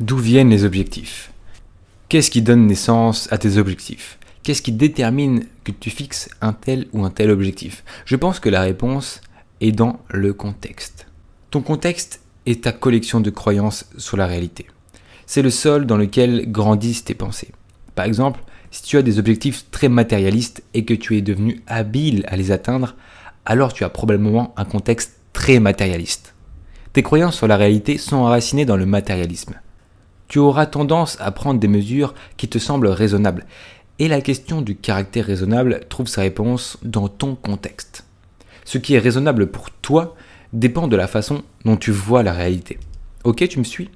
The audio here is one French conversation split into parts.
D'où viennent les objectifs? Qu'est-ce qui donne naissance à tes objectifs? Qu'est-ce qui détermine que tu fixes un tel ou un tel objectif? Je pense que la réponse est dans le contexte. Ton contexte est ta collection de croyances sur la réalité. C'est le sol dans lequel grandissent tes pensées. Par exemple, si tu as des objectifs très matérialistes et que tu es devenu habile à les atteindre, alors tu as probablement un contexte très matérialiste. Tes croyances sur la réalité sont enracinées dans le matérialisme. Tu auras tendance à prendre des mesures qui te semblent raisonnables et la question du caractère raisonnable trouve sa réponse dans ton contexte. Ce qui est raisonnable pour toi dépend de la façon dont tu vois la réalité. Ok, tu me suis?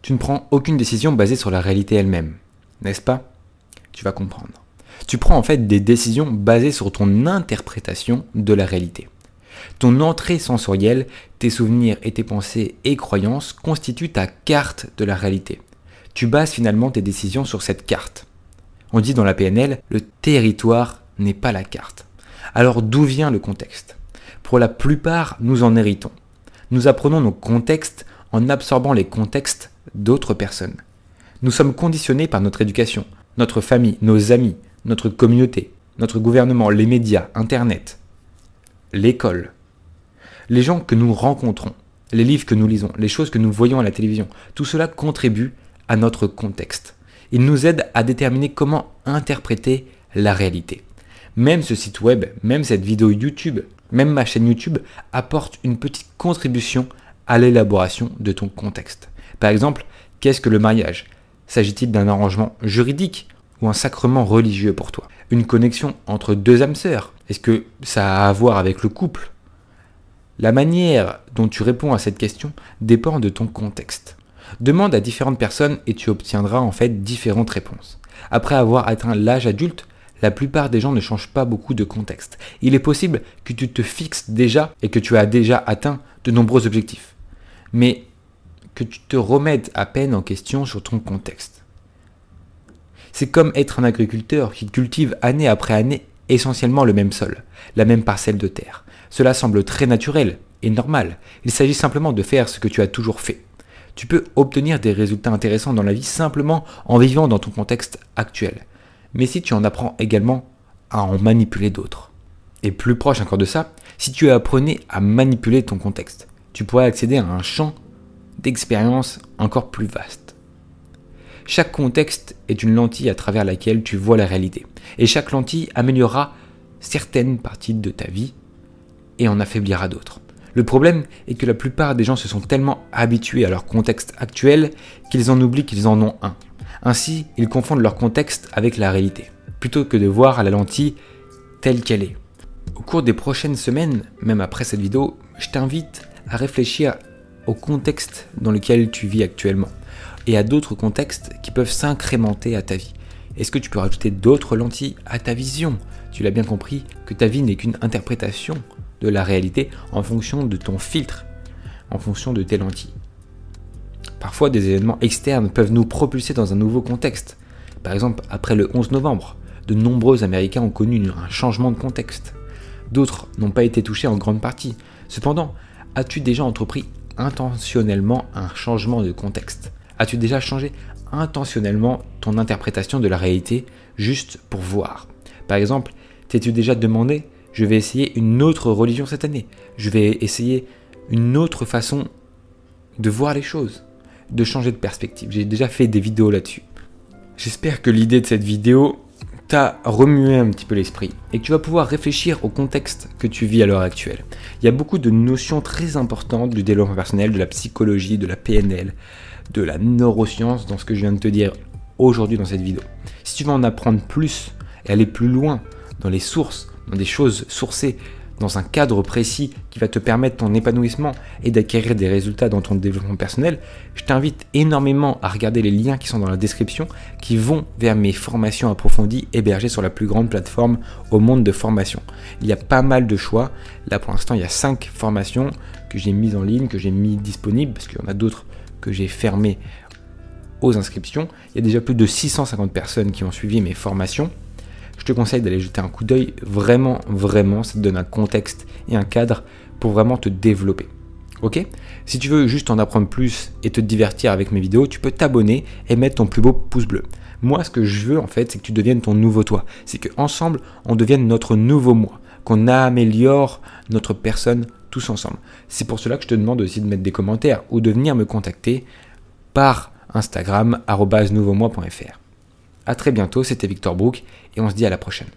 Tu ne prends aucune décision basée sur la réalité elle-même, n'est-ce pas? Tu vas comprendre. Tu prends en fait des décisions basées sur ton interprétation de la réalité. Ton entrée sensorielle, tes souvenirs et tes pensées et croyances constituent ta carte de la réalité. Tu bases finalement tes décisions sur cette carte. On dit dans la PNL, le territoire n'est pas la carte. Alors d'où vient le contexte? Pour la plupart, nous en héritons. Nous apprenons nos contextes en absorbant les contextes d'autres personnes. Nous sommes conditionnés par notre éducation, notre famille, nos amis, notre communauté, notre gouvernement, les médias, Internet, l'école, les gens que nous rencontrons, les livres que nous lisons, les choses que nous voyons à la télévision. Tout cela contribue à notre contexte. Il nous aide à déterminer comment interpréter la réalité. Même ce site web, même cette vidéo YouTube, même ma chaîne YouTube apporte une petite contribution à l'élaboration de ton contexte. Par exemple, qu'est-ce que le mariage? S'agit-il d'un arrangement juridique ou un sacrement religieux pour toi? Une connexion entre deux âmes sœurs? Est-ce que ça a à voir avec le couple? La manière dont tu réponds à cette question dépend de ton contexte. Demande à différentes personnes et tu obtiendras en fait différentes réponses. Après avoir atteint l'âge adulte, la plupart des gens ne changent pas beaucoup de contexte. Il est possible que tu te fixes déjà et que tu as déjà atteint de nombreux objectifs. Mais que tu te remettes à peine en question sur ton contexte. C'est comme être un agriculteur qui cultive année après année essentiellement le même sol, la même parcelle de terre. Cela semble très naturel et normal. Il s'agit simplement de faire ce que tu as toujours fait tu peux obtenir des résultats intéressants dans la vie simplement en vivant dans ton contexte actuel. Mais si tu en apprends également à en manipuler d'autres. Et plus proche encore de ça, si tu apprenais à manipuler ton contexte, tu pourrais accéder à un champ d'expérience encore plus vaste. Chaque contexte est une lentille à travers laquelle tu vois la réalité. Et chaque lentille améliorera certaines parties de ta vie et en affaiblira d'autres. Le problème est que la plupart des gens se sont tellement habitués à leur contexte actuel qu'ils en oublient qu'ils en ont un. Ainsi, ils confondent leur contexte avec la réalité, plutôt que de voir la lentille telle qu'elle est. Au cours des prochaines semaines, même après cette vidéo, je t'invite à réfléchir au contexte dans lequel tu vis actuellement et à d'autres contextes qui peuvent s'incrémenter à ta vie. Est-ce que tu peux rajouter d'autres lentilles à ta vision? Tu l'as bien compris que ta vie n'est qu'une interprétation de la réalité en fonction de ton filtre, en fonction de tes lentilles. Parfois, des événements externes peuvent nous propulser dans un nouveau contexte. Par exemple, après le 11 novembre, de nombreux Américains ont connu un changement de contexte. D'autres n'ont pas été touchés en grande partie. Cependant, as-tu déjà entrepris intentionnellement un changement de contexte? As-tu déjà changé intentionnellement ton interprétation de la réalité juste pour voir? Par exemple, t'es-tu déjà demandé je vais essayer une autre religion cette année? Je vais essayer une autre façon de voir les choses, de changer de perspective. J'ai déjà fait des vidéos là-dessus. J'espère que l'idée de cette vidéo t'a remué un petit peu l'esprit et que tu vas pouvoir réfléchir au contexte que tu vis à l'heure actuelle. Il y a beaucoup de notions très importantes du développement personnel, de la psychologie, de la PNL, de la neuroscience dans ce que je viens de te dire aujourd'hui dans cette vidéo. Si tu veux en apprendre plus et aller plus loin dans les sources dans des choses sourcées, dans un cadre précis qui va te permettre ton épanouissement et d'acquérir des résultats dans ton développement personnel, je t'invite énormément à regarder les liens qui sont dans la description qui vont vers mes formations approfondies hébergées sur la plus grande plateforme au monde de formation. Il y a pas mal de choix. Là pour l'instant, il y a 5 formations que j'ai mises en ligne, que j'ai mis disponibles, parce qu'il y en a d'autres que j'ai fermées aux inscriptions. Il y a déjà plus de 650 personnes qui ont suivi mes formations je te conseille d'aller jeter un coup d'œil. Vraiment, vraiment, ça te donne un contexte et un cadre pour vraiment te développer. Ok? Si tu veux juste en apprendre plus et te divertir avec mes vidéos, tu peux t'abonner et mettre ton plus beau pouce bleu. Moi, ce que je veux en fait, c'est que tu deviennes ton nouveau toi. C'est qu'ensemble, on devienne notre nouveau moi. Qu'on améliore notre personne tous ensemble. C'est pour cela que je te demande aussi de mettre des commentaires ou de venir me contacter par Instagram, nouveaumois.fr. A très bientôt, c'était Victor Brook et on se dit à la prochaine.